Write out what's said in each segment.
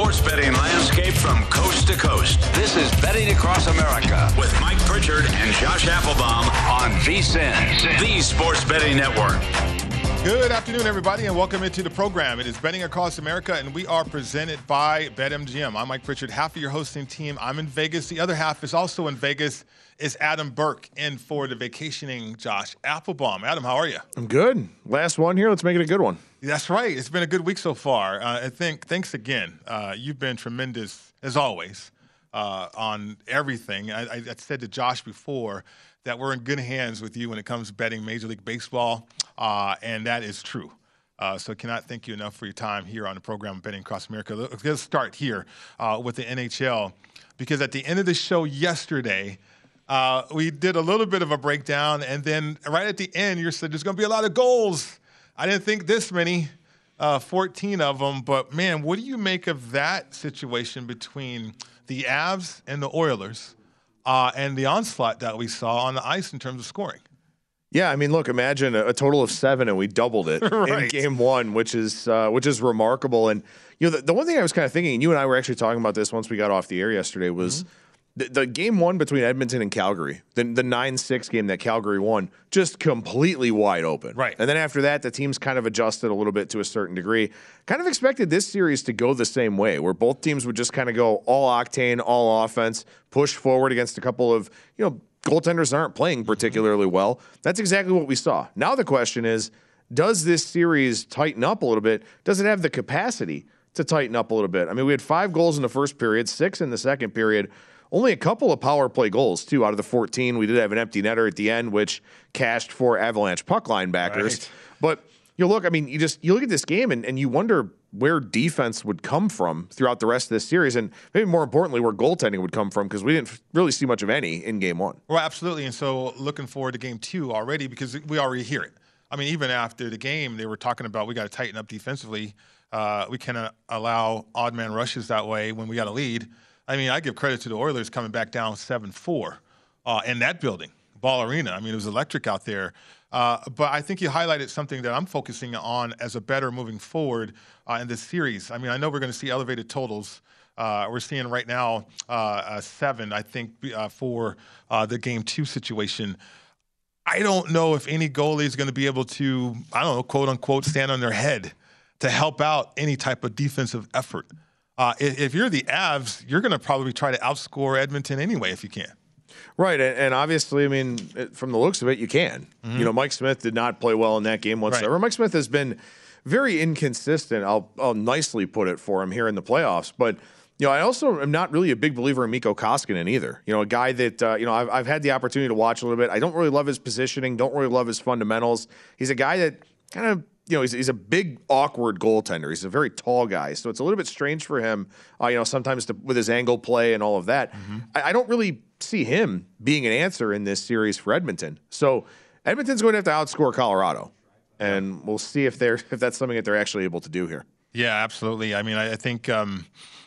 Sports betting landscape from coast to coast. This is Betting Across America with Mike Pritchard and Josh Applebaum on VSIN, the sports betting network. Good afternoon, everybody, and welcome into the program. It is Betting Across America, and we are presented by BetMGM. I'm Mike Pritchard, half of your hosting team. I'm in Vegas. The other half is also in Vegas. Is Adam Burke in for the vacationing Josh Applebaum? Adam, how are you? I'm good. Last one here. Let's make it a good one. That's right. It's been a good week so far. Uh, I think. Thanks again. Uh, you've been tremendous as always uh, on everything. I, I, said to Josh before that we're in good hands with you when it comes to betting Major League Baseball, uh, and that is true. Uh, so cannot thank you enough for your time here on the program Betting Across America. Let's start here uh, with the NHL because at the end of the show yesterday. We did a little bit of a breakdown, and then right at the end, you said there's going to be a lot of goals. I didn't think this many, uh, 14 of them, but man, what do you make of that situation between the Avs and the Oilers uh, and the onslaught that we saw on the ice in terms of scoring? Yeah, I mean, look, imagine a, a total of seven, and we doubled it right. in game one, which is uh, which is remarkable. And you know, the, the, one thing I was kind of thinking, and you and I were actually talking about this once we got off the air yesterday, was. Mm-hmm the, the, game one between Edmonton and Calgary, the, the 9 6 game that Calgary won, just completely wide open. Right. And then after that, the teams kind of adjusted a little bit to a certain degree. Kind of expected this series to go the same way, where both teams would just kind of go all octane, all offense, push forward against a couple of, you know, goaltenders aren't playing mm-hmm. particularly well. That's exactly what we saw. Now the question is, does this series tighten up a little bit? Does it have the capacity to tighten up a little bit? I mean, we had five goals in the first period, six in the second period. Only a couple of power play goals, too, out of the 14. We did have an empty netter at the end, which cashed for Avalanche puck linebackers. Right. But you look, I mean, you just you look at this game and, and you wonder where defense would come from throughout the rest of this series, and maybe more importantly, where goaltending would come from because we didn't really see much of any in game one. Well, absolutely, and so looking forward to game two already because we already hear it. I mean, even after the game, they were talking about we got to tighten up defensively. Uh, we cannot allow odd man rushes that way when we got a lead. I mean, I give credit to the Oilers coming back down 7 4 uh, in that building, Ball Arena. I mean, it was electric out there. Uh, but I think you highlighted something that I'm focusing on as a better moving forward uh, in this series. I mean, I know we're going to see elevated totals. Uh, we're seeing right now uh, seven, I think, uh, for the game two situation. I don't know if any goalie is going to be able to, I don't know, quote unquote, stand on their head to help out any type of defensive effort. Uh, if, if, you're the Avs, you're going to probably try to outscore Edmonton anyway if you can. Right, and, and obviously, I mean, from the looks of it, you can. You know, Mike Smith did not play well in that game whatsoever. Mike Smith has been very inconsistent. I'll, I'll nicely put it for him here in the playoffs, but. You know, I also am not really a big believer in Mikko Koskinen either. You know, a guy that uh, you know I've, I've had the opportunity to watch a little bit. I don't really love his positioning. Don't really love his fundamentals. He's a guy that kind of you know he's, he's a big awkward goaltender. He's a very tall guy, so it's a little bit strange for him. Uh, you know, sometimes to, with his angle play and all of that. I, I don't really see him being an answer in this series for Edmonton. So Edmonton's going to have to outscore Colorado, and we'll see if they're if that's something that they're actually able to do here. Yeah, absolutely. I mean, I, I think um,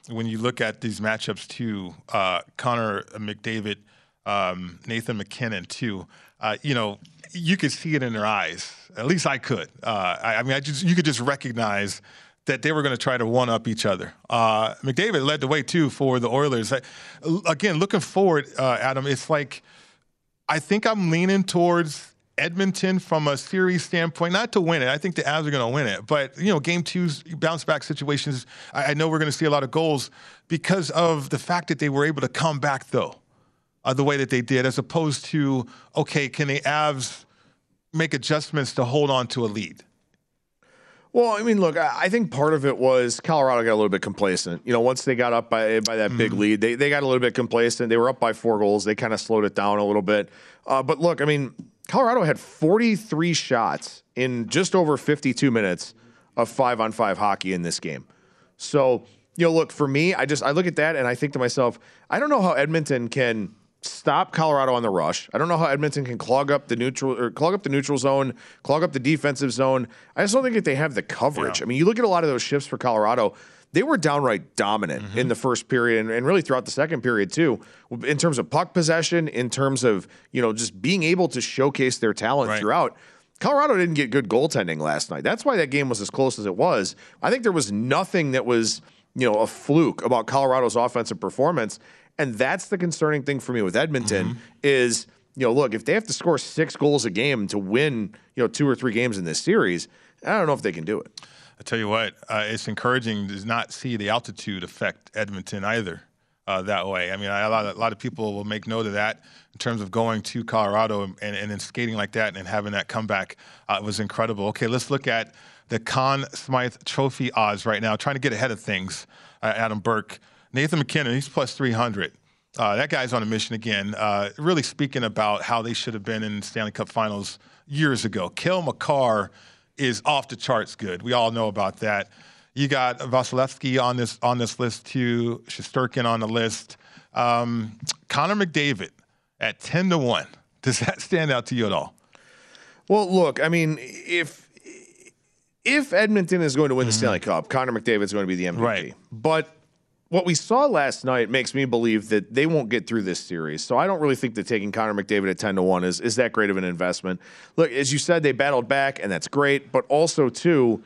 when you look at these matchups too, uh, Connor McDavid, um, Nathan MacKinnon too, uh, you know, you could see it in their eyes. At least I could. Uh, I, I mean, I just you could just recognize that they were going to try to one up each other. Uh, McDavid led the way too for the Oilers. I, again, looking forward, uh, Adam, it's like I think I'm leaning towards Edmonton from a series standpoint, not to win it. I think the Avs are going to win it, but you know, game two's bounce back situations. I, I know we're going to see a lot of goals because of the fact that they were able to come back though, uh, the way that they did, as opposed to okay, can the Avs make adjustments to hold on to a lead? Well, I mean, look, I think part of it was Colorado got a little bit complacent. You know, once they got up by by that big lead, they, they got a little bit complacent. They were up by four goals. They kind of slowed it down a little bit. Uh, but look, I mean, Colorado had 43 shots in just over 52 minutes of five on five hockey in this game. So, you know, look, for me, I just I look at that and I think to myself, I don't know how Edmonton can stop Colorado on the rush. I don't know how Edmonton can clog up the neutral or clog up the neutral zone, clog up the defensive zone. I just don't think that they have the coverage. I mean, you look at a lot of those shifts for Colorado. They were downright dominant mm-hmm. in the first period and, and really throughout the second period too, in terms of puck possession, in terms of you know just being able to showcase their talent Right. throughout. Colorado didn't get good goaltending last night. That's why that game was as close as it was. I think there was nothing that was, you know, a fluke about Colorado's offensive performance. And that's the concerning thing for me with Edmonton is, you know, look, if they have to score six goals a game to win, you know, two or three games in this series, I don't know if they can do it. I tell you what, uh, it's encouraging to not see the altitude affect Edmonton either uh, that way. I mean, I, a, lot of, a lot of people will make note of that in terms of going to Colorado and, and, skating like that and having that comeback uh, was incredible. Okay, let's look at the Conn Smythe Trophy odds right now, trying to get ahead of things. Uh, Adam Burke, Nathan MacKinnon, he's plus 300. Uh, that guy's on a mission again, uh, really speaking about how they should have been in Stanley Cup finals years ago. Cale Makar is off the charts good. We all know about that. You got Vasilevskiy on this on this list too, Shesterkin on the list. Um, Connor McDavid at 10 to 1. Does that stand out to you at all? Well, look, I mean, if if Edmonton is going to win the Stanley Cup, Connor McDavid's going to be the MVP. Right. But what we saw last night makes me believe that they won't get through this series. So I don't really think that taking Connor McDavid at 10 to 1 is, is that great of an investment. Look, as you said, they battled back, and that's great. But also, too,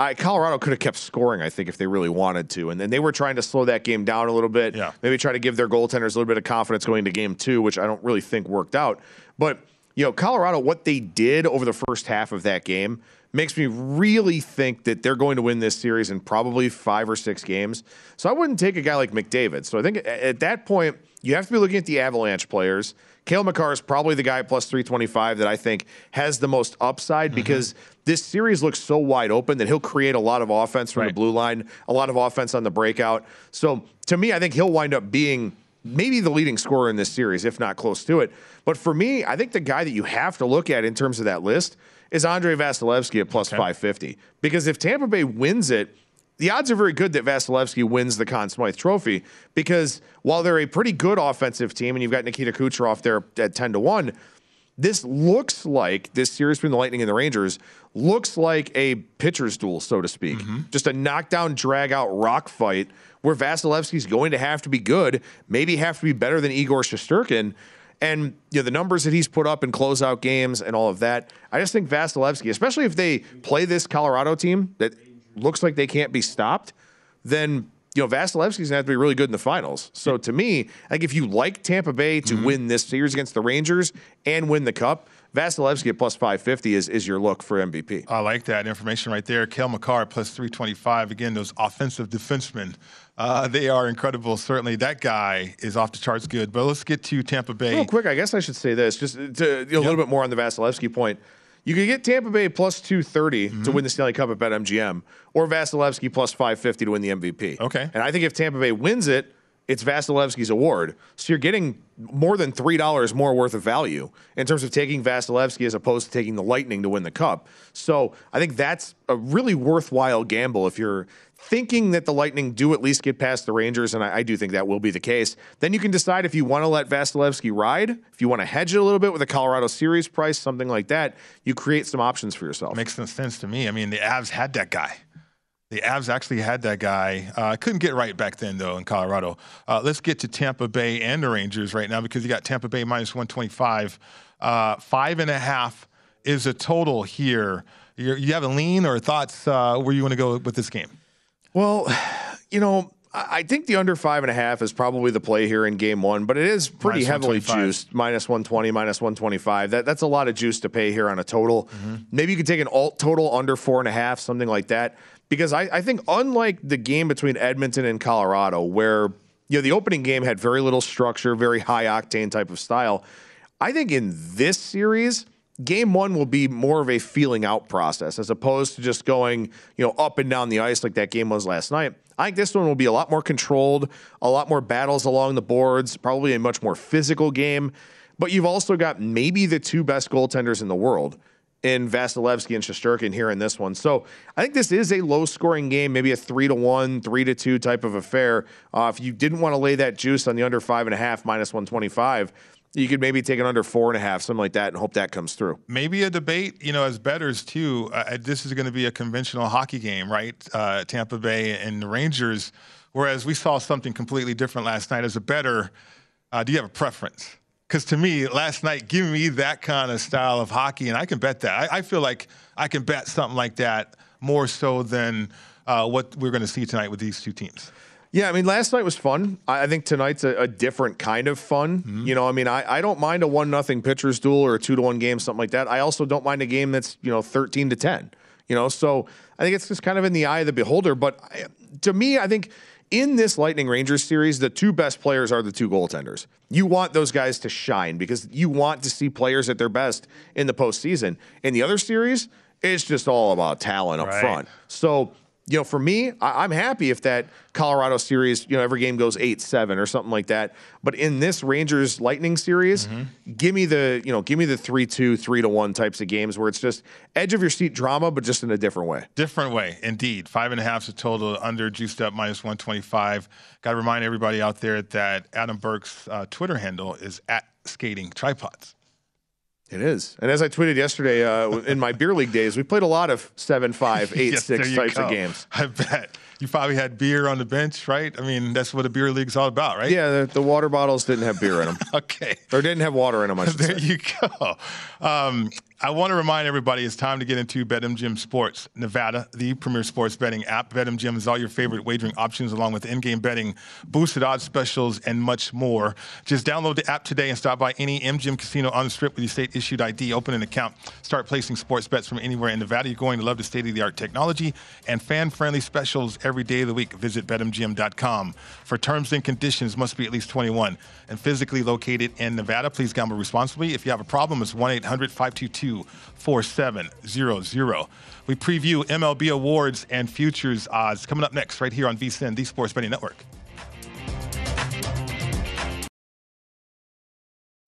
I, Colorado could have kept scoring, I think, if they really wanted to. And then they were trying to slow that game down a little bit. Yeah. Maybe try to give their goaltenders a little bit of confidence going into game two, which I don't really think worked out. But, you know, Colorado, what they did over the first half of that game makes me really think that they're going to win this series in probably five or six games. So I wouldn't take a guy like McDavid. So I think at that point, you have to be looking at the Avalanche players. Cale Makar is probably the guy plus 325 that I think has the most upside mm-hmm. because this series looks so wide open that he'll create a lot of offense from the blue line, a lot of offense on the breakout. So to me, I think he'll wind up being maybe the leading scorer in this series, if not close to it. But for me, I think the guy that you have to look at in terms of that list is Andre Vasilevskiy at plus 550. Because if Tampa Bay wins it, the odds are very good that Vasilevskiy wins the Conn Smythe Trophy because while they're a pretty good offensive team, and you've got Nikita Kucherov there at 10 to 1, this looks like this series between the Lightning and the Rangers looks like a pitcher's duel, so to speak. Mm-hmm. Just a knockdown, drag out rock fight where Vasilevskiy's going to have to be good, maybe have to be better than Igor Shesterkin. And you know the numbers that he's put up in closeout games and all of that. I just think Vasilevskiy, especially if they play this Colorado team that looks like they can't be stopped, then you know Vasilevskiy's gonna have to be really good in the finals. So to me, like if you like Tampa Bay to mm-hmm. win this series against the Rangers and win the cup, Vasilevskiy at plus 550 is, is your look for MVP. I like that information right there. Cale Makar plus 325. Again, those offensive defensemen, uh, they are incredible. Certainly, that guy is off the charts good. But let's get to Tampa Bay. Real quick, I guess I should say this just to, a little bit more on the Vasilevskiy point. You could get Tampa Bay plus 230 mm-hmm. to win the Stanley Cup at BetMGM or Vasilevskiy plus 550 to win the MVP. Okay. And I think if Tampa Bay wins it, it's Vasilevskiy's award. So you're getting more than $3 more worth of value in terms of taking Vasilevskiy as opposed to taking the Lightning to win the cup. So I think that's a really worthwhile gamble if you're thinking that the Lightning do at least get past the Rangers, and I, I do think that will be the case. Then you can decide if you want to let Vasilevskiy ride, if you want to hedge it a little bit with a Colorado Series price, something like that. You create some options for yourself. Makes sense to me. I mean, the Avs had that guy. The Avs actually had that guy. Uh, couldn't get right back then, though, in Colorado. Uh, let's get to Tampa Bay and the Rangers right now because you got Tampa Bay minus 125. Uh, five and a half is a total here. You're, you have a lean or thoughts uh, where you want to go with this game? Well, you know, I think the under five and a half is probably the play here in game one, but it is pretty heavily juiced. Minus 120, minus 125. That, that's a lot of juice to pay here on a total. Mm-hmm. Maybe you could take an alt total under four and a half, something like that because I, I think unlike the game between Edmonton and Colorado, where you know the opening game had very little structure, very high octane type of style, I think in this series, game one will be more of a feeling out process as opposed to just going, you know, up and down the ice like that game was last night. I think this one will be a lot more controlled, a lot more battles along the boards, probably a much more physical game. But you've also got maybe the two best goaltenders in the world in Vasilevskiy and Shesterkin here in this one. So I think this is a low scoring game, maybe a three to one, three to two type of affair. Uh, if you didn't want to lay that juice on the under five and a half, minus 125, you could maybe take an under four and a half, something like that, and hope that comes through. Maybe a debate, you know, as betters too. Uh, this is going to be a conventional hockey game, right? Uh, Tampa Bay and the Rangers. Whereas we saw something completely different last night. As a better, uh, do you have a preference? Because to me, last night, give me that kind of style of hockey, and I can bet that. I, I feel like I can bet something like that more so than uh, what we're going to see tonight with these two teams. Yeah, I mean, last night was fun. I think tonight's a, a different kind of fun. Mm-hmm. You know, I mean, I, I don't mind a one nothing pitcher's duel or a two to one game, something like that. I also don't mind a game that's you know thirteen to ten. You know, so I think it's just kind of in the eye of the beholder. But I, to me, I think in this Lightning Rangers series, the two best players are the two goaltenders. You want those guys to shine because you want to see players at their best in the postseason. In the other series, it's just all about talent up right. front. So you know, for me, I, am happy if that Colorado series, you know, every game goes eight seven or something like that. But in this Rangers Lightning series, mm-hmm. give me the, you know, give me the three two, three to one types of games where it's just edge of your seat drama, but just in a different way. Different way, indeed. Five and a half is a total under juiced up minus one twenty five. Got to remind everybody out there that Adam Burke's uh, Twitter handle is at skating tripods. It is. And as I tweeted yesterday, uh, in my beer league days, we played a lot of 7 5, 8 yes, 6 types go. of games. I bet. You probably had beer on the bench, right? I mean, that's what a beer league's all about, right? Yeah, the, the water bottles didn't have beer in them. okay. Or didn't have water in them, I should there say. you go. Um, I want to remind everybody it's time to get into BetMGM Sports Nevada, the premier sports betting app. BetMGM is all your favorite wagering options, along with in game betting, boosted odds specials, and much more. Just download the app today and stop by any MGM casino on the strip with your state issued ID. Open an account, start placing sports bets from anywhere in Nevada. You're going to love the state of the art technology and fan friendly specials every day of the week. Visit BetMGM.com. For terms and conditions, must be at least 21 and physically located in Nevada. Please gamble responsibly. If you have a problem, it's 1 800 522 4700. We preview MLB awards and futures odds coming up next, right here on VSIN, the Sports Betting Network.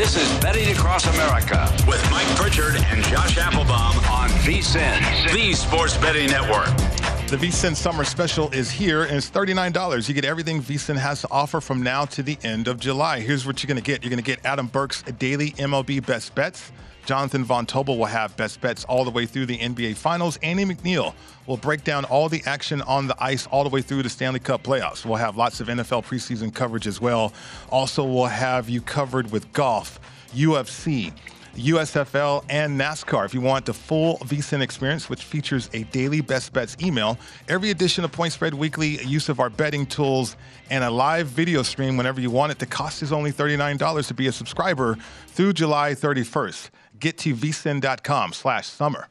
This is Betting Across America with Mike Pritchard and Josh Applebaum on VSIN, the Sports Betting Network. The VSIN Summer Special is here, and it's $39. You get everything VSIN has to offer from now to the end of July. Here's what you're going to get. You're going to get Adam Burke's daily MLB best bets, Jonathan Von Tobel will have best bets all the way through the NBA Finals. Andy McNeil will break down all the action on the ice all the way through the Stanley Cup playoffs. We'll have lots of NFL preseason coverage as well. Also, we'll have you covered with golf, UFC, USFL, and NASCAR. If you want the full VSIN experience, which features a daily best bets email, every edition of Point Spread Weekly, use of our betting tools, and a live video stream whenever you want it. The cost is only $39 to be a subscriber through July 31st. Get to vsin.com slash summer.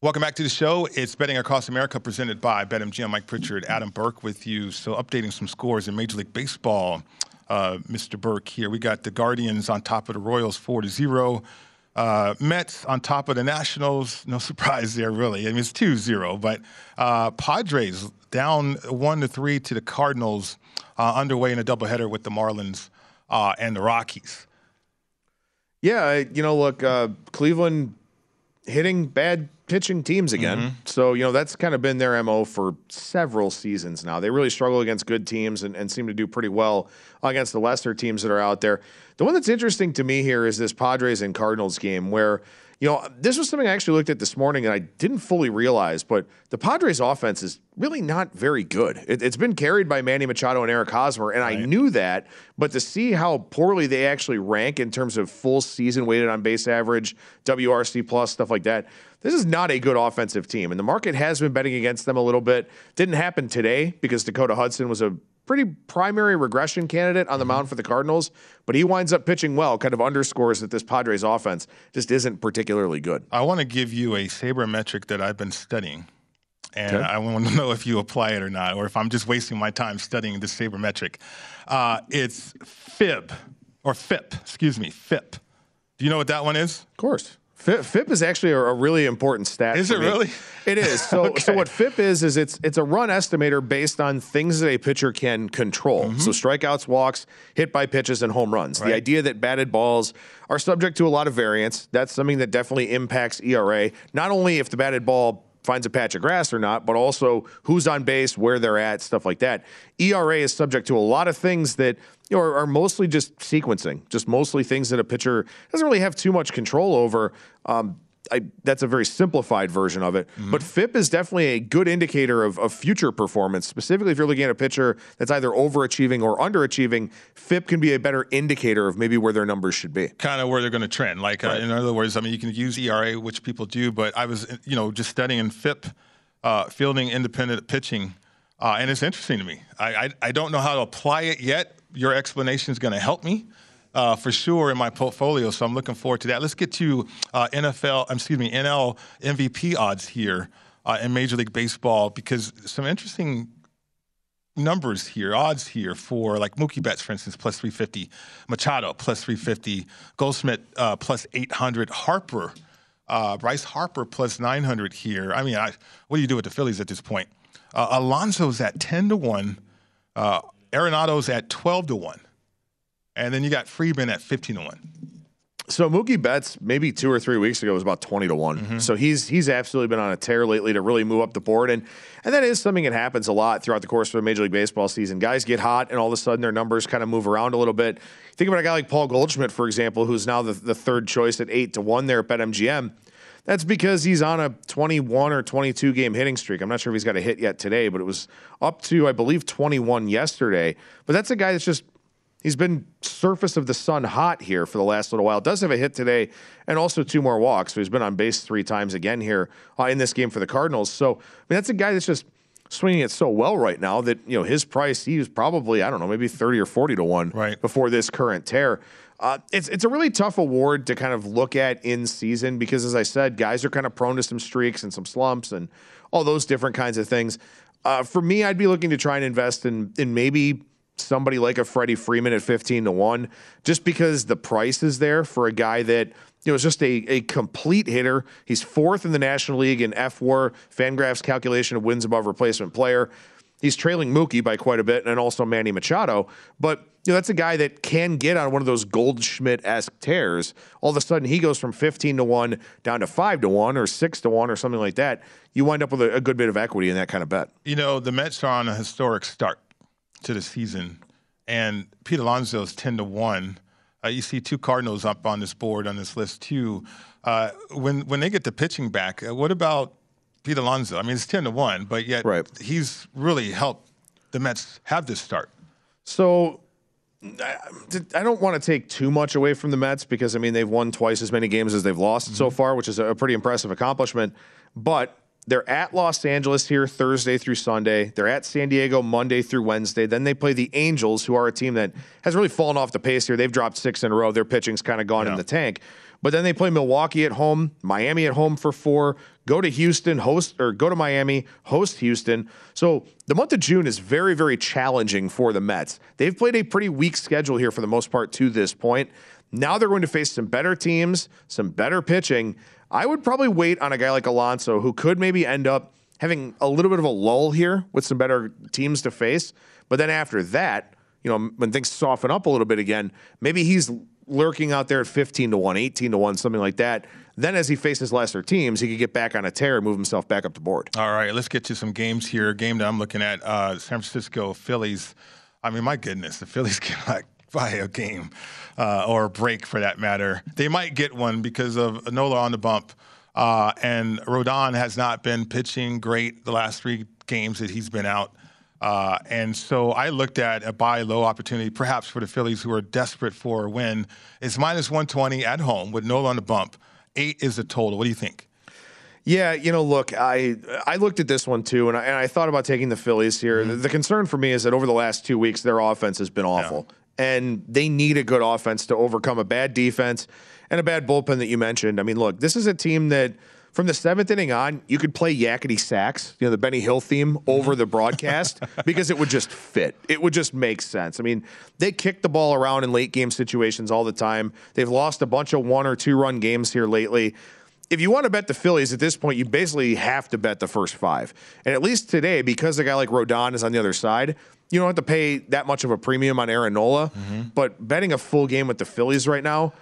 Welcome back to the show. It's Betting Across America presented by BetMGM. Mike Pritchard, Adam Burke with you. So updating some scores in Major League Baseball uh, Mr. Burke here. We got the Guardians on top of the Royals, four to zero. Uh, Mets on top of the Nationals. No surprise there, really. I mean, it's 2 0. But uh, Padres down 1 to 3 to the Cardinals, uh, underway in a doubleheader with the Marlins uh, and the Rockies. Yeah, you know, look, uh, Cleveland hitting bad pitching teams again. Mm-hmm. So, you know, that's kind of been their MO for several seasons now. They really struggle against good teams and, and, seem to do pretty well against the lesser teams that are out there. The one that's interesting to me here is this Padres and Cardinals game where you know, this was something I actually looked at this morning and I didn't fully realize, but the Padres offense is really not very good. It, has been carried by Manny Machado and Eric Hosmer, and right. I knew that, but to see how poorly they actually rank in terms of full season weighted on base average, WRC plus, stuff like that, this is not a good offensive team. And the market has been betting against them a little bit. Didn't happen today because Dakota Hudson was a pretty primary regression candidate on the mm-hmm. mound for the Cardinals, but he winds up pitching well, kind of underscores that this Padres offense just isn't particularly good. I want to give you a sabermetric that I've been studying. And okay. I want to know if you apply it or not, or if I'm just wasting my time studying this sabermetric. Uh, it's FIB, or FIP, excuse me, FIP. Do you know what that one is? Of course. FIP is actually a, really important stat. Is it me. really? It is. So, okay. so what FIP is is it's it's a run estimator based on things that a pitcher can control. Mm-hmm. So strikeouts, walks, hit by pitches, and home runs. Right. The idea that batted balls are subject to a lot of variance. That's something that definitely impacts ERA. Not only if the batted ball finds a patch of grass or not, but also who's on base, where they're at, stuff like that. ERA is subject to a lot of things that you know are, are mostly just sequencing, just mostly things that a pitcher doesn't really have too much control over. Um, I, that's a very simplified version of it. Mm-hmm. But FIP is definitely a good indicator of, of, future performance. Specifically, if you're looking at a pitcher that's either overachieving or underachieving, FIP can be a better indicator of maybe where their numbers should be. Kind of where they're going to trend. Like, uh, right. uh, in other words, I mean, you can use ERA, which people do, but I was, you know, just studying FIP, uh, fielding independent pitching, uh, and it's interesting to me. I, I, I don't know how to apply it yet. Your explanation is going to help me uh, for sure in my portfolio. So I'm looking forward to that. Let's get to uh, NFL, excuse me, NL MVP odds here uh, in Major League Baseball because some interesting numbers here, odds here for like Mookie Betts, for instance, plus 350, Machado plus 350, Goldschmidt uh, plus 800, Harper, uh, Bryce Harper plus 900 here. I mean, I, what do you do with the Phillies at this point? Uh, Alonso's at 10 to 1, uh, Arenado's at 12 to 1. And then you got Freeman at 15 to 1. So Mookie Betts, maybe two or three weeks ago, was about twenty to one. Mm-hmm. So he's he's absolutely been on a tear lately to really move up the board, and and that is something that happens a lot throughout the course of a Major League Baseball season. Guys get hot, and all of a sudden their numbers kind of move around a little bit. Think about a guy like Paul Goldschmidt, for example, who's now the, the third choice at eight to one there at BetMGM. That's because he's on a 21 or 22 game hitting streak. I'm not sure if he's got a hit yet today, but it was up to, I believe, 21 yesterday. But that's a guy that's just He's been surface of the sun hot here for the last little while. Does have a hit today and also two more walks. So he's been on base three times again here uh, in this game for the Cardinals. So I mean, that's a guy that's just swinging it so well right now that you know his price he was probably I don't know maybe thirty or forty to one right. before this current tear. Uh, it's it's a really tough award to kind of look at in season because as I said, guys are kind of prone to some streaks and some slumps and all those different kinds of things. Uh, for me, I'd be looking to try and invest in in maybe somebody like a Freddie Freeman at 15 to 1, just because the price is there for a guy that you know, is just a, a complete hitter. He's fourth in the National League in fWAR, Fangraphs calculation of wins above replacement player. He's trailing Mookie by quite a bit and also Manny Machado. But you know, that's a guy that can get on one of those Goldschmidt esque tears. All of a sudden, he goes from 15 to 1 down to 5 to 1 or 6 to 1 or something like that. You wind up with a, a good bit of equity in that kind of bet. You know, the Mets are on a historic start to the season, and Pete Alonso is ten to one. Uh, you see two Cardinals up on this board on this list too. Uh, when when they get the pitching back, uh, what about Pete Alonso? I mean, it's ten to one, but yet he's really helped the Mets have this start. So I I don't want to take too much away from the Mets because I mean they've won twice as many games as they've lost so mhm. far, which is a pretty impressive accomplishment. But they're at Los Angeles here Thursday through Sunday. They're at San Diego Monday through Wednesday. Then they play the Angels, who are a team that has really fallen off the pace here. They've dropped six in a row. Their pitching's kind of gone in the tank. But then they play Milwaukee at home, Miami at home for four, go to Houston, host or go to Miami, host Houston. So the month of June is very, very challenging for the Mets. They've played a pretty weak schedule here for the most part to this point. Now they're going to face some better teams, some better pitching. I would probably wait on a guy like Alonso who could maybe end up having a little bit of a lull here with some better teams to face. But then after that, you know, when things soften up a little bit again, maybe he's lurking out there at 15 to 1, 18 to 1, something like that. Then as he faces lesser teams, he could get back on a tear and move himself back up the board. All right, let's get to some games here. Game that I'm looking at, uh, San Francisco Phillies. I mean, my goodness, the Phillies cannot buy a game uh, or a break for that matter. They might get one because of Nola on the bump. Uh, and Rodon has not been pitching great the last three games that he's been out. Uh, and so I looked at a buy low opportunity, perhaps for the Phillies who are desperate for a win. It's minus 120 at home with Nola on the bump. Eight is the total. What do you think? Yeah, you know, look, I I looked at this one too, and I, and I thought about taking the Phillies here. The, the concern for me is that over the last two weeks, their offense has been awful, and they need a good offense to overcome a bad defense and a bad bullpen that you mentioned. I mean, look, this is a team that from the seventh inning on, you could play Yakety Sax, you know, the Benny Hill theme over the broadcast because it would just fit. It would just make sense. I mean, they kick the ball around in late game situations all the time. They've lost a bunch of one or two run games here lately. If you want to bet the Phillies at this point, you basically have to bet the first five. And at least today, because a guy like Rodon is on the other side, you don't have to pay that much of a premium on Aaron Nola. But betting a full game with the Phillies right now,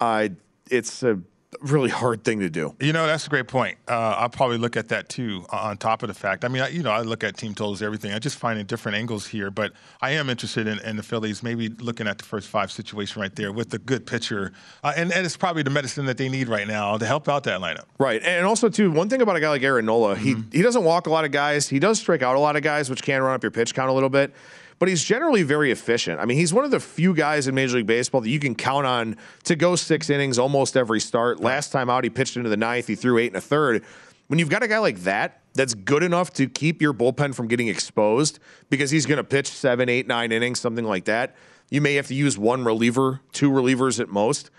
uh, it's a really hard thing to do. You know, that's a great point. Uh, I'll probably look at that too, on top of the fact. I mean, I, you know, I look at team totals, everything. I just find in different angles here, but I am interested in, in the Phillies, maybe looking at the first five situation right there with a good pitcher. Uh, and, and it's probably the medicine that they need right now to help out that lineup. Right. And also, too, one thing about a guy like Aaron Nola, he, he doesn't walk a lot of guys. He does strike out a lot of guys, which can run up your pitch count a little bit. But he's generally very efficient. I mean, he's one of the few guys in Major League Baseball that you can count on to go six innings almost every start. Last time out, he pitched into the ninth. He threw eight and a third. When you've got a guy like that, that's good enough to keep your bullpen from getting exposed because he's going to pitch seven, eight, nine innings, something like that. You may have to use one reliever, two relievers at most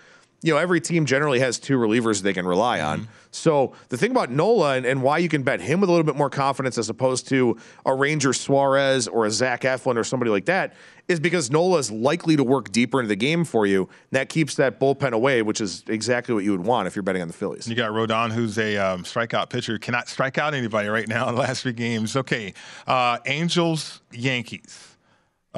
you know, every team generally has two relievers they can rely on. So the thing about Nola and, and, why you can bet him with a little bit more confidence as opposed to a Ranger Suarez or a Zach Eflin or somebody like that is because Nola is likely to work deeper into the game for you. That keeps that bullpen away, which is exactly what you would want if you're betting on the Phillies. You got Rodon, who's a um, strikeout pitcher, cannot strike out anybody right now in the last three games. Okay, uh, Angels, Yankees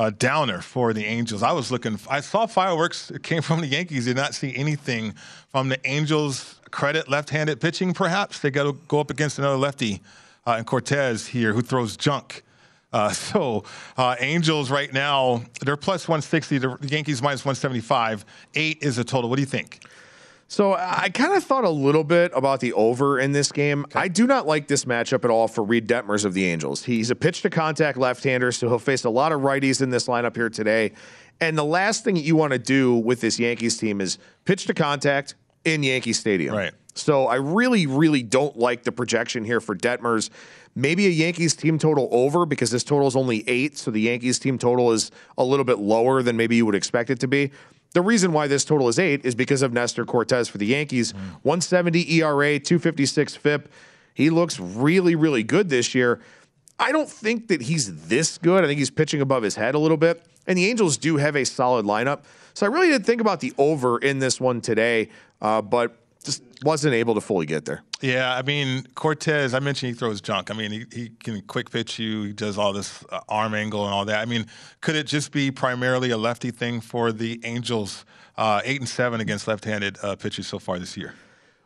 uh, downer for the Angels. I was looking, I saw fireworks it came from the Yankees. Did not see anything from the Angels. Credit left-handed pitching, perhaps they got to go up against another lefty uh, in Cortes here, who throws junk. Uh, so uh, Angels right now they're plus 160. The Yankees minus 175. Eight is a total. What do you think? So I kind of thought a little bit about the over in this game. I do not like this matchup at all for Reid Detmers of the Angels. He's a pitch to contact left-hander, so he'll face a lot of righties in this lineup here today. And the last thing you want to do with this Yankees team is pitch to contact in Yankee Stadium. Right. So I really, really don't like the projection here for Detmers. Maybe a Yankees team total over because this total is only eight, so the Yankees team total is a little bit lower than maybe you would expect it to be. The reason why this total is eight is because of Nestor Cortes for the Yankees. 170 ERA, 256 FIP. He looks really, really good this year. I don't think that he's this good. I think he's pitching above his head a little bit. And the Angels do have a solid lineup. So I really did think about the over in this one today, uh, but just wasn't able to fully get there. Yeah, I mean Cortes. I mentioned he throws junk. I mean he, he can quick pitch you. He does all this uh, arm angle and all that. I mean, could it just be primarily a lefty thing for the Angels? Uh, eight and seven against left-handed uh, pitchers so far this year.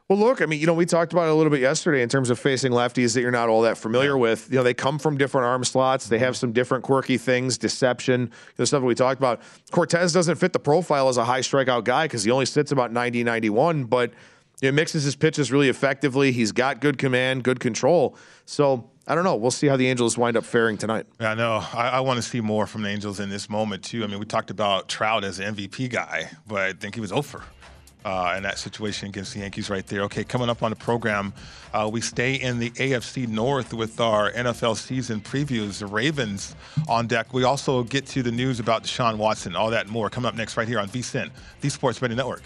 Well, look, I mean, you know, we talked about it a little bit yesterday in terms of facing lefties that you're not all that familiar with. You know, they come from different arm slots. They have some different quirky things, deception, the stuff that we talked about. Cortes doesn't fit the profile as a high strikeout guy because he only sits about 90, 91, but you know, mixes his pitches really effectively. He's got good command, good control. So I don't know. We'll see how the Angels wind up faring tonight. Yeah, I know. I, want to see more from the Angels in this moment, too. I mean, we talked about Trout as an MVP guy, but I think he was over uh, in that situation against the Yankees right there. Okay, coming up on the program, uh, we stay in the AFC North with our NFL season previews. The Ravens on deck. We also get to the news about Deshaun Watson, all that more. Coming up next right here on VSIN, the Sports Betting Network.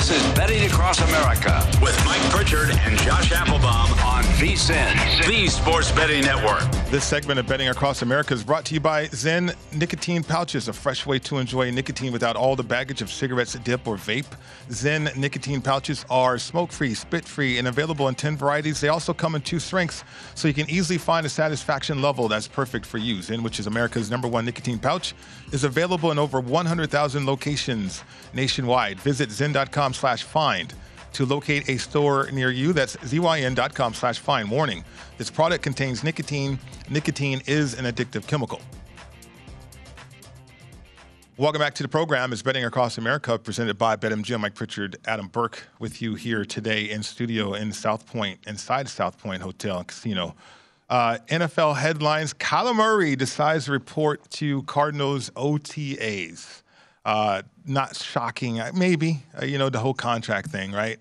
This is Betting Across America with Mike Pritchard and Josh Applebaum on VSIN, the Sports Betting Network. This segment of Betting Across America is brought to you by ZYN Nicotine Pouches, a fresh way to enjoy nicotine without all the baggage of cigarettes, dip, or vape. ZYN Nicotine Pouches are smoke free, spit free, and available in 10 varieties. They also come in two strengths, so you can easily find a satisfaction level that's perfect for you. ZYN, which is America's number one nicotine pouch, is available in over 100,000 locations nationwide. Visit zyn.com slash find to locate a store near you. That's zyn.com slash find. Warning, this product contains nicotine. Nicotine is an addictive chemical. Welcome back to the program. It's Betting Across America, presented by BetMGM. Mike Pritchard, Adam Burke with you here today in studio in South Point, inside South Point Hotel and Casino. Uh, NFL headlines Kyler Murray decides to report to Cardinals OTAs. Uh, not shocking, uh, maybe, uh, you know, the whole contract thing, right?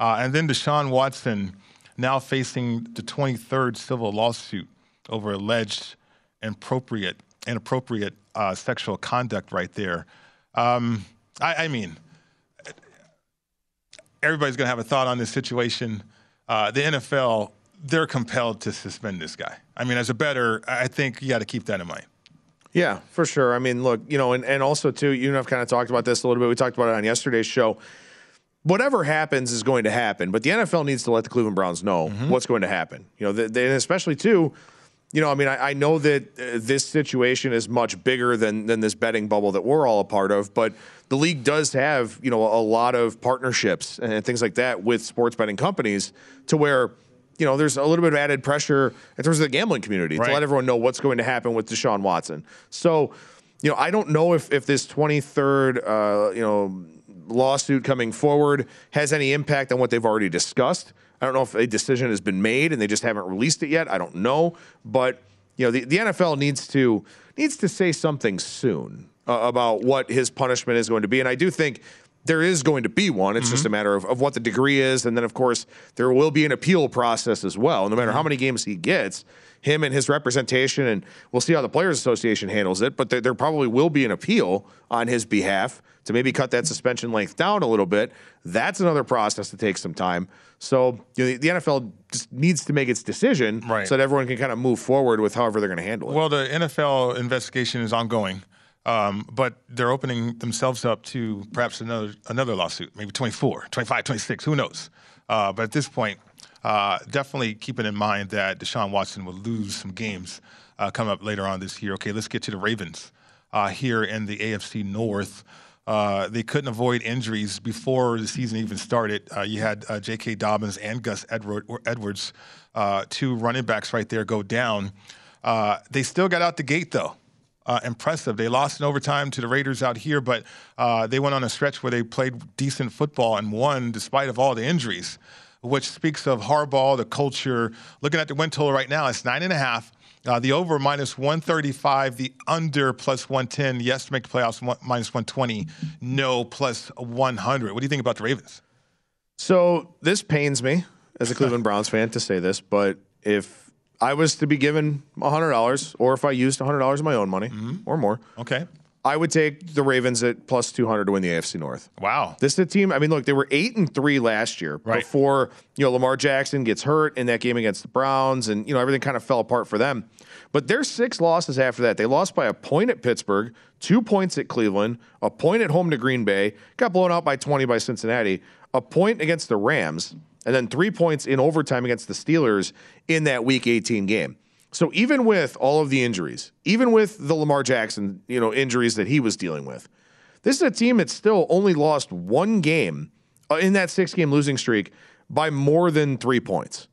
Uh, and then Deshaun Watson now facing the 23rd civil lawsuit over alleged inappropriate, inappropriate uh, sexual conduct right there. Um, I, I, mean, everybody's going to have a thought on this situation. Uh, the NFL, they're compelled to suspend this guy. I mean, as a better, I think you got to keep that in mind. Yeah, for sure. I mean, look, you know, and, and also too, you and I've kind of talked about this a little bit. We talked about it on yesterday's show. Whatever happens is going to happen, but the NFL needs to let the Cleveland Browns know mm-hmm. what's going to happen. You know, they, and especially too, you know, I mean, I, I know that uh, this situation is much bigger than than this betting bubble that we're all a part of, but the league does have you know a lot of partnerships and things like that with sports betting companies to where you know, there's a little bit of added pressure in terms of the gambling community right. to let everyone know what's going to happen with Deshaun Watson. So, you know, I don't know if if this 23rd, uh, you know, lawsuit coming forward has any impact on what they've already discussed. I don't know if a decision has been made and they just haven't released it yet. I don't know, but you know, the, the NFL needs to needs to say something soon uh, about what his punishment is going to be, and I do think there is going to be one. It's mm-hmm. just a matter of, of what the degree is. And then, of course, there will be an appeal process as well. No matter mm-hmm. how many games he gets, him and his representation, and we'll see how the Players Association handles it, but there, there probably will be an appeal on his behalf to maybe cut that suspension length down a little bit. That's another process that takes some time. So you know, the, the, NFL just needs to make its decision right. so that everyone can kind of move forward with however they're going to handle it. Well, the NFL investigation is ongoing. Um, but they're opening themselves up to perhaps another another lawsuit, maybe 24, 25, 26, who knows? Uh, but at this point, uh, definitely keeping in mind that Deshaun Watson will lose some games uh, coming up later on this year. Okay, let's get to the Ravens uh, here in the AFC North. Uh, they couldn't avoid injuries before the season even started. Uh, you had J.K. Dobbins and Gus Edward, Edwards, two running backs right there, go down. they still got out the gate though uh, impressive. They lost in overtime to the Raiders out here, but uh, they went on a stretch where they played decent football and won despite of all the injuries, which speaks of Harbaugh, the culture. Looking at the win total right now, it's nine and a half. Uh, the over minus 135, the under plus 110. Yes to make the playoffs one, minus 120. No plus 100. What do you think about the Ravens? So this pains me as a Cleveland Browns fan to say this, but if I was to be given $100, or if I used $100 of my own money mm-hmm. or more, okay, I would take the Ravens at plus 200 to win the AFC North. Wow. This is a team, I mean, look, they were 8 and 3 last year right. before, you know, Lamar Jackson gets hurt in that game against the Browns and, you know, everything kind of fell apart for them. But there's six losses after that. They lost by a point at Pittsburgh, two points at Cleveland, a point at home to Green Bay, got blown out by 20 by Cincinnati, a point against the Rams, and then three points in overtime against the Steelers in that Week 18 game. So even with all of the injuries, even with the Lamar Jackson, you know, injuries that he was dealing with, this is a team that still only lost one game uh, in that six-game losing streak by more than three points.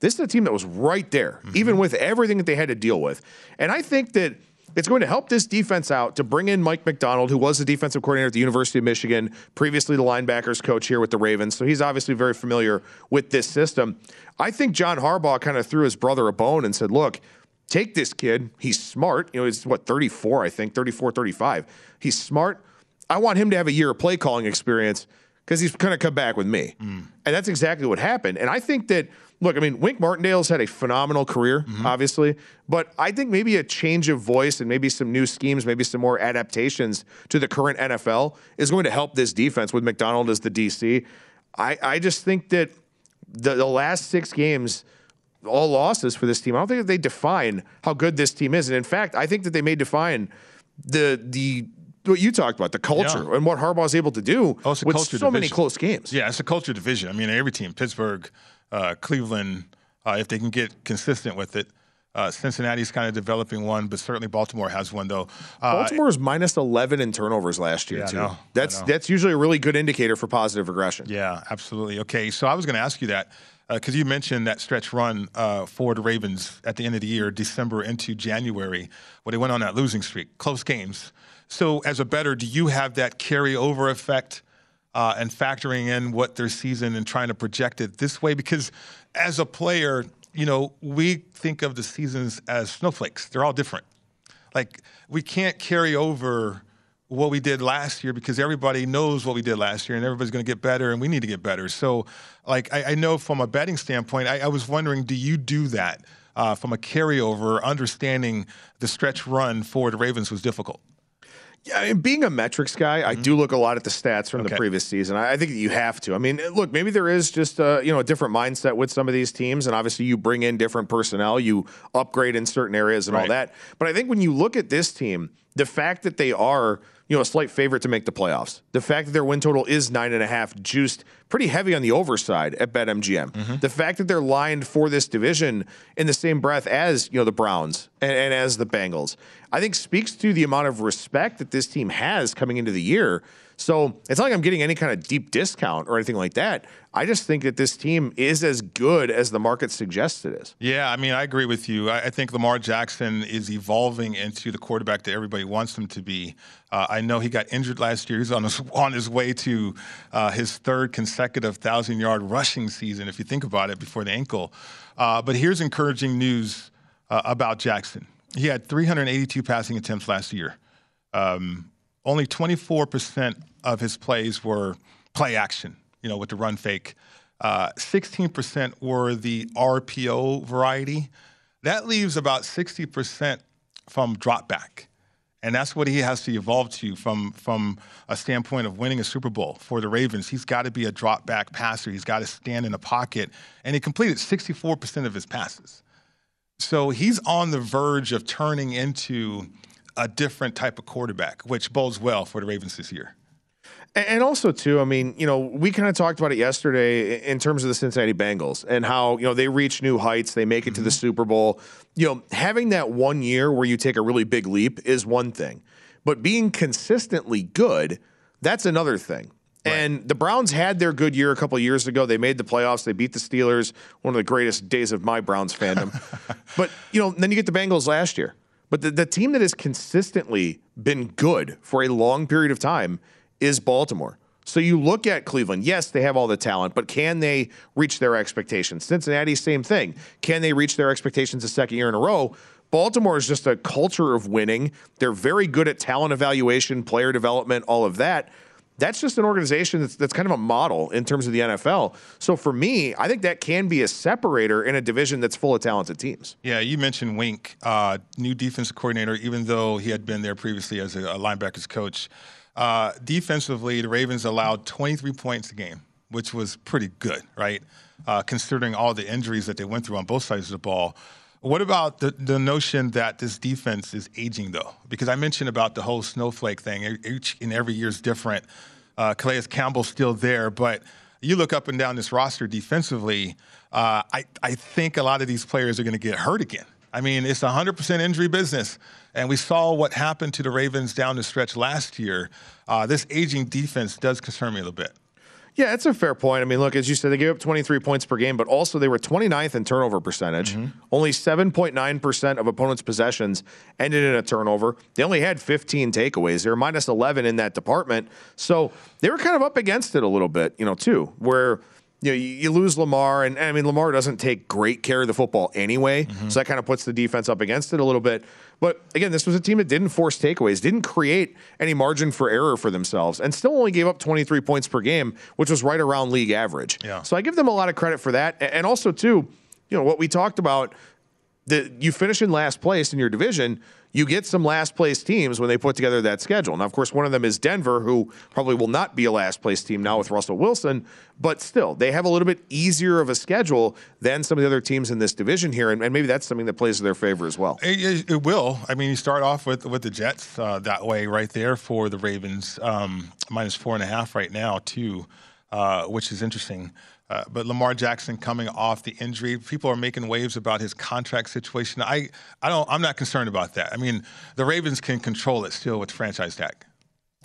This is a team that was right there, mm-hmm. even with everything that they had to deal with. And I think that it's going to help this defense out to bring in Mike Macdonald, who was the defensive coordinator at the University of Michigan, previously the linebackers coach here with the Ravens. So he's obviously very familiar with this system. I think John Harbaugh kind of threw his brother a bone and said, look, take this kid. He's smart. You know, he's what, 34, I think, 34, 35. He's smart. I want him to have a year of play calling experience because he's going to come back with me. Mm. And that's exactly what happened. And I think that – look, I mean, Wink Martindale's had a phenomenal career, mm-hmm. obviously, but I think maybe a change of voice and maybe some new schemes, maybe some more adaptations to the current NFL is going to help this defense with Macdonald as the DC. I, I just think that the, the last six games, all losses for this team, I don't think that they define how good this team is. And in fact, I think that they may define the the what you talked about, the culture yeah. and what Harbaugh is able to do oh, with so division. many close games. Yeah, it's a culture division. I mean, every team, Pittsburgh, Cleveland, uh, if they can get consistent with it. Uh, Cincinnati's kind of developing one, but certainly Baltimore has one though. Uh, Baltimore is minus eleven in turnovers last year yeah, too. Know, that's that's usually a really good indicator for positive regression. Yeah, absolutely. Okay, so I was going to ask you that because uh, you mentioned that stretch run uh, for the Ravens at the end of the year, December into January, where they went on that losing streak, close games. So, as a better, do you have that carryover effect uh, and factoring in what their season and trying to project it this way? Because as a player, you know, we think of the seasons as snowflakes. They're all different. Like we can't carry over what we did last year because everybody knows what we did last year and everybody's going to get better and we need to get better. So, like, I, I know from a betting standpoint, I, I, was wondering, do you do that uh, from a carryover, understanding the stretch run for the Ravens was difficult? Yeah, I mean, being a metrics guy, mm-hmm. I do look a lot at the stats from okay. the previous season. I, I think you have to. I mean, look, maybe there is just a, you know a different mindset with some of these teams, and obviously you bring in different personnel, you upgrade in certain areas and right. all that. But I think when you look at this team, the fact that they are you know, a slight favorite to make the playoffs. The fact that their win total is nine and a half, juiced pretty heavy on the overside at BetMGM. Mm-hmm. The fact that they're lined for this division in the same breath as you know the Browns and, and as the Bengals, I think speaks to the amount of respect that this team has coming into the year. So it's not like I'm getting any kind of deep discount or anything like that. I just think that this team is as good as the market suggests it is. Yeah, I mean, I agree with you. I, think Lamar Jackson is evolving into the quarterback that everybody wants him to be. Uh, I know he got injured last year. He's on his on his way to uh, his third consecutive thousand yard rushing season, if you think about it, before the ankle. Uh, but here's encouraging news uh, about Jackson. He had 382 passing attempts last year. Um, only 24% of his plays were play action, you know, with the run fake. Uh, 16% were the RPO variety. That leaves about 60% from drop back. And that's what he has to evolve to from, from a standpoint of winning a Super Bowl for the Ravens. He's got to be a drop back passer. He's got to stand in the pocket. And he completed 64% of his passes. So he's on the verge of turning into a different type of quarterback, which bodes well for the Ravens this year. And also, too, I mean, you know, we kind of talked about it yesterday in terms of the Cincinnati Bengals and how, you know, they reach new heights, they make it to the mm-hmm. Super Bowl. You know, having that one year where you take a really big leap is one thing, but being consistently good, that's another thing. Right. And the Browns had their good year a couple years ago. They made the playoffs. They beat the Steelers, one of the greatest days of my Browns fandom. but, you know, then you get the Bengals last year. But the, the team that has consistently been good for a long period of time is Baltimore. So you look at Cleveland. Yes, they have all the talent, but can they reach their expectations? Cincinnati, same thing. Can they reach their expectations a second year in a row? Baltimore is just a culture of winning. They're very good at talent evaluation, player development, all of that that's just an organization that's, that's kind of a model in terms of the NFL. So for me, I think that can be a separator in a division that's full of talented teams. Yeah, you mentioned Wink, uh, new defensive coordinator, even though he had been there previously as a, a linebackers coach. Uh, defensively, the Ravens allowed 23 points a game, which was pretty good, right? Uh, considering all the injuries that they went through on both sides of the ball. What about the, the notion that this defense is aging, though? Because I mentioned about the whole snowflake thing. Each and every year is different. Uh, Calais Campbell's still there, but you look up and down this roster defensively, uh, I, I think a lot of these players are going to get hurt again. I mean, it's 100% injury business. And we saw what happened to the Ravens down the stretch last year. Uh, this aging defense does concern me a little bit. Yeah, it's a fair point. I mean, look, as you said, they gave up 23 points per game, but also they were 29th in turnover percentage. Mm-hmm. Only 7.9% of opponents' possessions ended in a turnover. They only had 15 takeaways. They were minus 11 in that department. So they were kind of up against it a little bit, you know, too, where – you know, you, lose Lamar, and, I mean, Lamar doesn't take great care of the football anyway, mm-hmm. so that kind of puts the defense up against it a little bit. But again, this was a team that didn't force takeaways, didn't create any margin for error for themselves, and still only gave up 23 points per game, which was right around league average. Yeah. So I give them a lot of credit for that, and also too, you know, what we talked about. That you finish in last place in your division, you get some last place teams when they put together that schedule. Now, of course, one of them is Denver, who probably will not be a last place team now with Russell Wilson, but still, they have a little bit easier of a schedule than some of the other teams in this division here, and, and maybe that's something that plays to their favor as well. It, it will. I mean, you start off with with the Jets uh, that way right there for the Ravens, um, minus four and a half right now too, uh, which is interesting. Uh, but Lamar Jackson coming off the injury, people are making waves about his contract situation. I, I don't, I'm not concerned about that. I mean, the Ravens can control it still with franchise tag.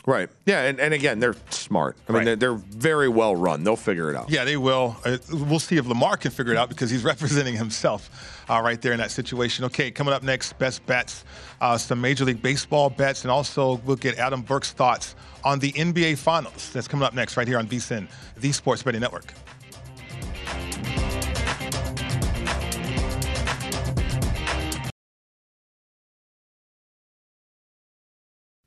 Right. Yeah, and, and again, they're smart. I mean, right. they're, they're, very well run. They'll figure it out. Yeah, they will. Uh, we'll see if Lamar can figure it out because he's representing himself uh, right there in that situation. Okay, coming up next, best bets, uh, some Major League Baseball bets, and also we'll get Adam Burke's thoughts on the NBA Finals. That's coming up next right here on VSIN, the Sports Betting Network.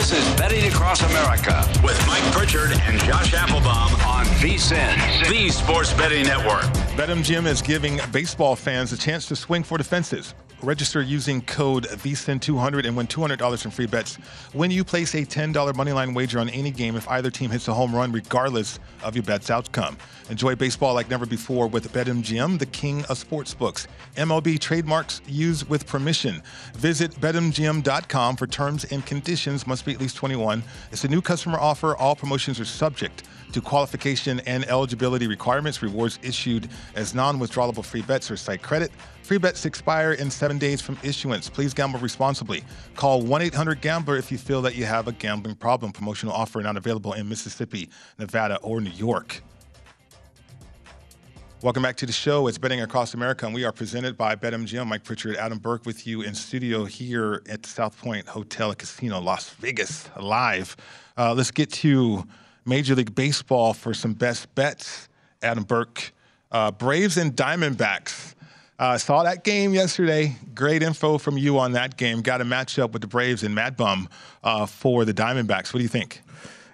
This is Betting Across America with Mike Pritchard and Josh Applebaum on VSIN, the Sports Betting Network. BetMGM is giving baseball fans a chance to swing for the fences. Register using code VSIN200 and win $200 in free bets when you place a $10 moneyline wager on any game if either team hits a home run, regardless of your bet's outcome. Enjoy baseball like never before with BetMGM, the king of sportsbooks. MLB trademarks used with permission. Visit betmgm.com for terms and conditions. Must be at least 21. It's a new customer offer. All promotions are subject to qualification and eligibility requirements. Rewards issued as non-withdrawable free bets or site credit. Free bets expire in seven days from issuance. Please gamble responsibly. Call 1-800-GAMBLER if you feel that you have a gambling problem. Promotional offer not available in Mississippi, Nevada, or New York. Welcome back to the show. It's Betting Across America, and we are presented by BetMGM. Mike Pritchard, Adam Burke with you in studio here at South Point Hotel and Casino, Las Vegas, live. Uh, let's get to Major League Baseball for some best bets. Adam Burke, uh, Braves and Diamondbacks. Uh, saw that game yesterday. Great info from you on that game. Got a matchup with the Braves and Mad Bum uh, for the Diamondbacks. What do you think?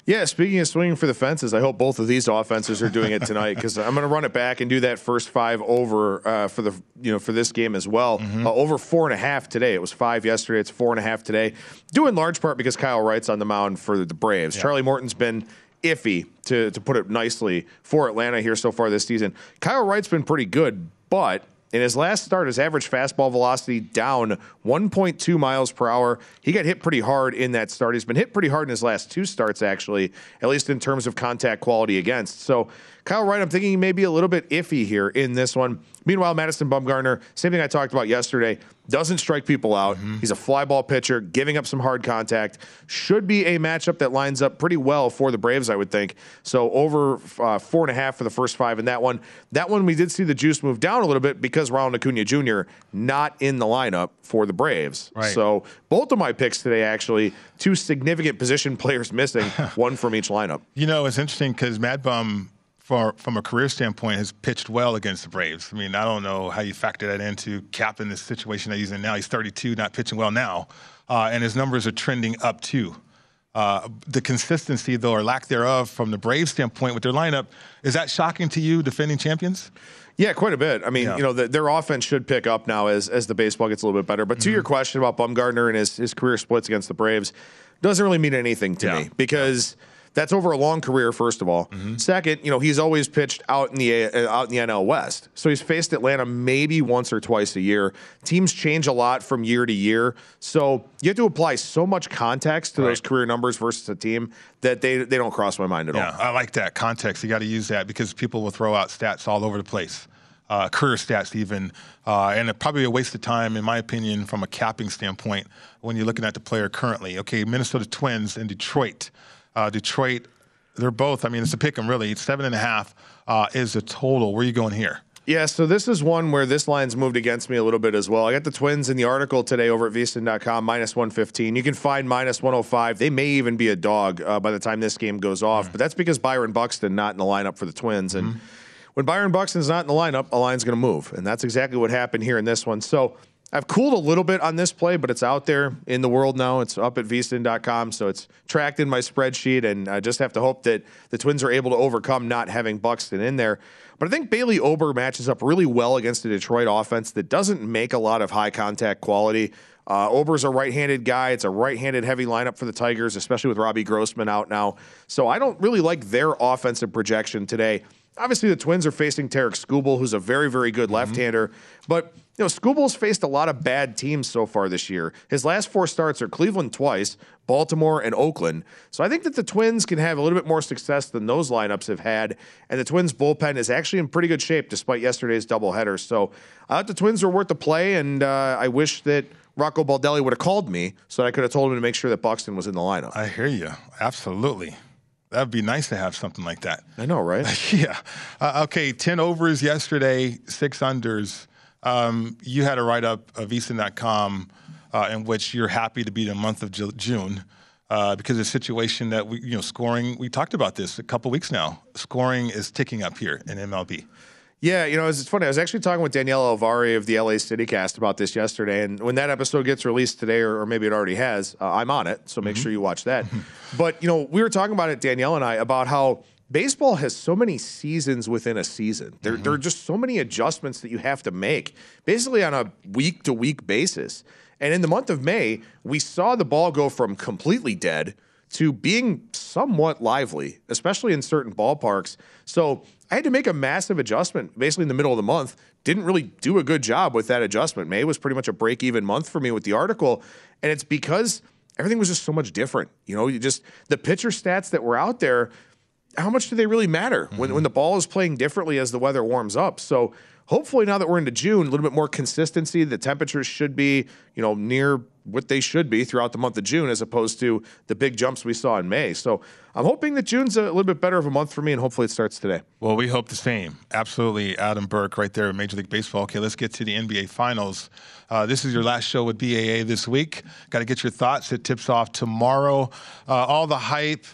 Yeah, speaking of swinging for the fences, I hope both of these offenses are doing it tonight because I'm going to run it back and do that first five over uh, for the you know for this game as well. Uh, over four and a half today. It was five yesterday. It's four and a half today. Due in large part because Kyle Wright's on the mound for the Braves. Charlie Morton's been iffy to to put it nicely for Atlanta here so far this season. Kyle Wright's been pretty good, but in his last start, his average fastball velocity down 1.2 miles per hour. He got hit pretty hard in that start. He's been hit pretty hard in his last two starts, actually, at least in terms of contact quality against. So, Kyle Wright, I'm thinking he may be a little bit iffy here in this one. Meanwhile, Madison Bumgarner, same thing I talked about yesterday, doesn't strike people out. He's a fly ball pitcher, giving up some hard contact. Should be a matchup that lines up pretty well for the Braves, I would think. So over uh, four and a half for the first five in that one. That one, we did see the juice move down a little bit because Ronald Acuna Jr. not in the lineup for the Braves. Right. So both of my picks today, actually, two significant position players missing, one from each lineup. You know, it's interesting because Mad Bum, for, from a career standpoint, has pitched well against the Braves. I mean, I don't know how you factor that into Cap in this situation that he's in now. He's 32, not pitching well now, uh, and his numbers are trending up too. Uh, the consistency, though, or lack thereof, from the Braves standpoint with their lineup, is that shocking to you, defending champions? Yeah, quite a bit. I mean, Yeah. you know, the, their offense should pick up now as as the baseball gets a little bit better. But to Mm-hmm. your question about Bumgarner and his his career splits against the Braves, doesn't really mean anything to Yeah. me because That's over a long career, first of all. Mm-hmm. Second, you know, he's always pitched out in the uh, out in the NL West. So he's faced Atlanta maybe once or twice a year. Teams change a lot from year to year. So you have to apply so much context to those career numbers versus a team that they they don't cross my mind at Yeah, all. I like that context. You got to use that because people will throw out stats all over the place, uh, career stats even, uh, and it probably a waste of time, in my opinion, from a capping standpoint when you're looking at the player currently. Okay, Minnesota Twins and Detroit. Uh, Detroit, they're both. I mean, it's a pick 'em really. It's seven and a half uh, is the total. Where are you going here? Yeah, so this is one where this line's moved against me a little bit as well. I got the Twins in the article today over at vsin.com, minus 115. You can find minus 105. They may even be a dog uh, by the time this game goes off, but that's because Byron Buxton not in the lineup for the Twins. And when Byron Buxton's not in the lineup, a line's going to move. And that's exactly what happened here in this one. So I've cooled a little bit on this play, but it's out there in the world now. It's up at vsin.com, so it's tracked in my spreadsheet, and I just have to hope that the Twins are able to overcome not having Buxton in there. But I think Bailey Ober matches up really well against the Detroit offense that doesn't make a lot of high contact quality. Uh, Ober's a right-handed guy. It's a right-handed heavy lineup for the Tigers, especially with Robbie Grossman out now. So I don't really like their offensive projection today. Obviously, the Twins are facing Tarik Skubal, who's a very, very good left-hander. But you know, Skubal's faced a lot of bad teams so far this year. His last four starts are Cleveland twice, Baltimore, and Oakland. So I think that the Twins can have a little bit more success than those lineups have had. And the Twins bullpen is actually in pretty good shape despite yesterday's doubleheader. So I thought the Twins were worth the play, and uh, I wish that Rocco Baldelli would have called me so that I could have told him to make sure that Buxton was in the lineup. I hear you. Absolutely. That'd be nice to have something like that. I know, right? yeah. Uh, okay, 10 overs yesterday, six unders. Um, you had a write up of vsin.com uh, in which you're happy to be the month of June uh, because of the situation that we, you know, scoring, we talked about this a couple weeks now. Scoring is ticking up here in MLB. Yeah, you know, it's funny. I was actually talking with Danielle Alvari of the LA CityCast about this yesterday, and when that episode gets released today, or, or maybe it already has, uh, I'm on it, so make sure you watch that. but you know, we were talking about it, Danielle and I, about how baseball has so many seasons within a season. There, there are mm-hmm. just so many adjustments that you have to make, basically on a week to week basis. And in the month of May, we saw the ball go from completely dead to being somewhat lively, especially in certain ballparks. So I had to make a massive adjustment basically in the middle of the month. Didn't really do a good job with that adjustment. May was pretty much a break even month for me with the article. And it's because everything was just so much different. You know, you just the pitcher stats that were out there, how much do they really matter when, when the ball is playing differently as the weather warms up? So hopefully now that we're into June, a little bit more consistency. The temperatures should be, you know, near what they should be throughout the month of June, as opposed to the big jumps we saw in May. So I'm hoping that June's a little bit better of a month for me, and hopefully it starts today. Well, we hope the same. Absolutely, Adam Burke right there in Major League Baseball. Okay, let's get to the NBA Finals. Uh, this is your last show with BAA this week. Got to get your thoughts. It tips off tomorrow. Uh, all the hype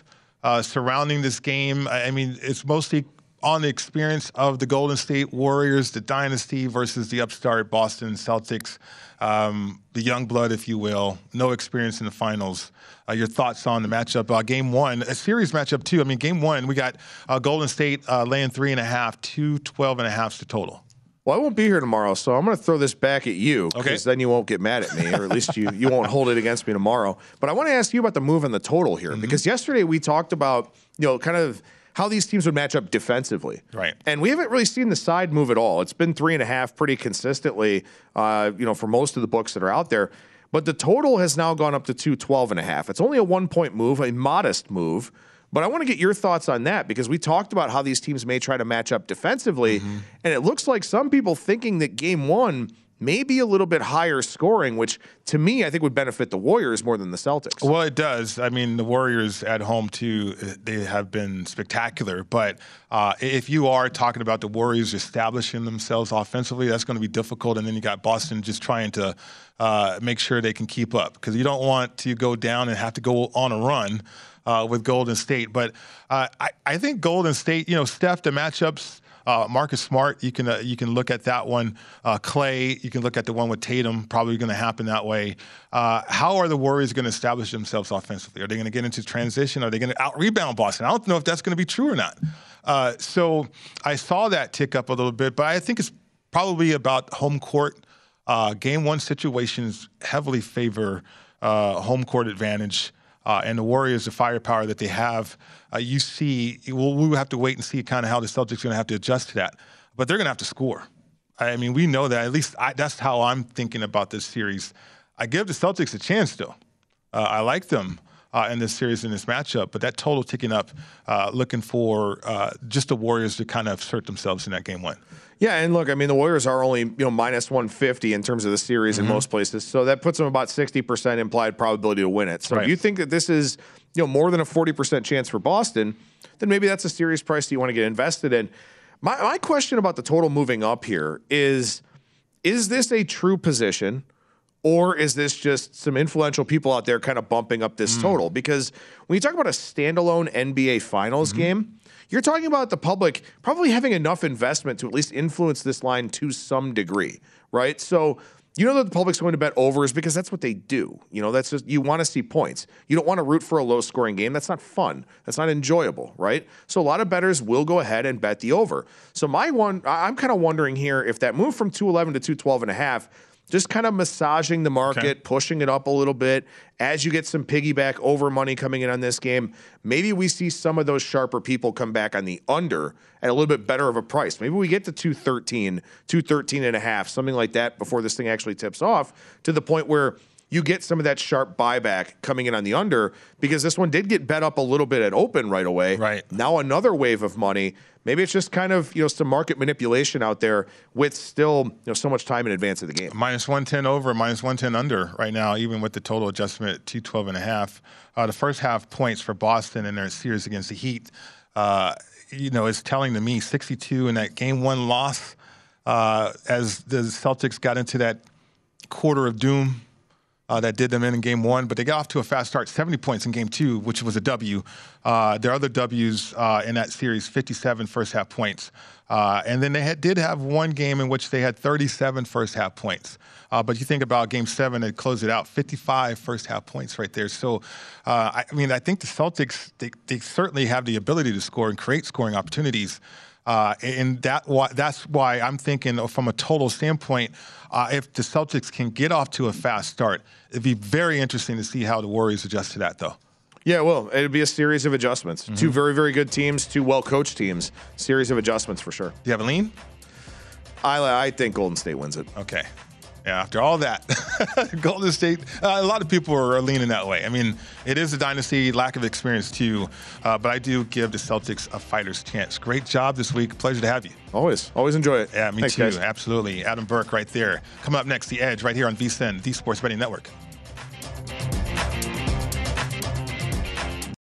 uh, surrounding this game. I mean, it's mostly on the experience of the Golden State Warriors, the dynasty versus the upstart Boston Celtics, um, the young blood, if you will. No experience in the finals. Uh, your thoughts on the matchup? Uh, game one, a series matchup too. I mean, game one, we got uh, Golden State uh, laying three and a half, two 12 and a half to total. Well, I won't be here tomorrow, so I'm going to throw this back at you because Okay. then you won't get mad at me, or at least you, you won't hold it against me tomorrow. But I want to ask you about the move on the total here because yesterday we talked about you know kind of how these teams would match up defensively, Right. And we haven't really seen the side move at all. It's been three and a half pretty consistently, uh, you know, for most of the books that are out there. But the total has now gone up to 212 and a half. It's only a one point move, a modest move. But I want to get your thoughts on that because we talked about how these teams may try to match up defensively. And it looks like some people thinking that game one may be a little bit higher scoring, which to me, I think would benefit the Warriors more than the Celtics. Well, it does. I mean, the Warriors at home too. They have been spectacular. But uh, if you are talking about the Warriors establishing themselves offensively, that's going to be difficult. And then you got Boston just trying to uh, make sure they can keep up because you don't want to go down and have to go on a run. Uh, with Golden State, but uh, I, I think Golden State, you know, Steph, the matchups, uh, Marcus Smart, you can uh, you can look at that one. Uh, Clay, you can look at the one with Tatum. Probably going to happen that way. Uh, how are the Warriors going to establish themselves offensively? Are they going to get into transition? Are they going to out rebound Boston? I don't know if that's going to be true or not. Uh, so I saw that tick up a little bit, but I think it's probably about home court. Uh, game one situations heavily favor home court advantage. Uh, and the Warriors, the firepower that they have, uh, you see, we'll, we'll have to wait and see kind of how the Celtics are going to have to adjust to that. But they're going to have to score. I mean, we know that. At least I, that's how I'm thinking about this series. I give the Celtics a chance, though. Uh, I like them uh, in this series, in this matchup, but that total ticking up, uh, looking for uh, just the Warriors to kind of assert themselves in that game one. Yeah, and look, I mean, the Warriors are only you know minus 150 in terms of the series mm-hmm. in most places, so that puts them about 60% implied probability to win it. So right. if you think that this is you know more than a 40% chance for Boston, then maybe that's a serious price that you want to get invested in. My, my question about the total moving up here is: Is this a true position? Or is this just some influential people out there kind of bumping up this mm. total? Because when you talk about a standalone NBA Finals mm-hmm. game, you're talking about the public probably having enough investment to at least influence this line to some degree, right? So you know that the public's going to bet overs because that's what they do. You know, that's just you want to see points. You don't want to root for a low scoring game. That's not fun. That's not enjoyable, right? So a lot of bettors will go ahead and bet the over. So my one I'm kind of wondering here if that move from 211 to 212 and a half just kind of massaging the market, okay. pushing it up a little bit. As you get some piggyback over money coming in on this game, maybe we see some of those sharper people come back on the under at a little bit better of a price. Maybe we get to 213, 213 and a half, something like that before this thing actually tips off to the point where you get some of that sharp buyback coming in on the under because this one did get bet up a little bit at open right away. Right. Now another wave of money. Maybe it's just kind of, you know, some market manipulation out there with still, you know, so much time in advance of the game. Minus 110 over, minus 110 under right now, even with the total adjustment at 212 and a half. Uh, the first half points for Boston in their series against the Heat, uh, you know, is telling to me 62 in that game one loss uh, as the Celtics got into that quarter of doom uh, that did them in in game one, but they got off to a fast start, 70 points in game two, which was a W. Uh, their other W's uh, in that series, 57 first half points. Uh, and then they had, did have one game in which they had 37 first half points. Uh, but you think about game seven, they closed it out, 55 first half points right there. So, uh, I, mean, I think the Celtics, they, they certainly have the ability to score and create scoring opportunities. Uh, and that that's why I'm thinking from a total standpoint, uh, if the Celtics can get off to a fast start, it'd be very interesting to see how the Warriors adjust to that, though. Yeah, well, it'd be a series of adjustments. Mm-hmm. Two very, very good teams, two well coached teams. Series of adjustments for sure. Do you have a lean? I, I think Golden State wins it. Okay. Yeah, after all that, Golden State, uh, a lot of people are, leaning that way. I mean, it is a dynasty, lack of experience too, uh, but I do give the Celtics a fighter's chance. Great job this week. Pleasure to have you. Always, always enjoy it. Yeah, me Thanks, too. Guys. Absolutely. Adam Burke right there. Coming up next, The Edge right here on VSIN, the Sports Betting Network.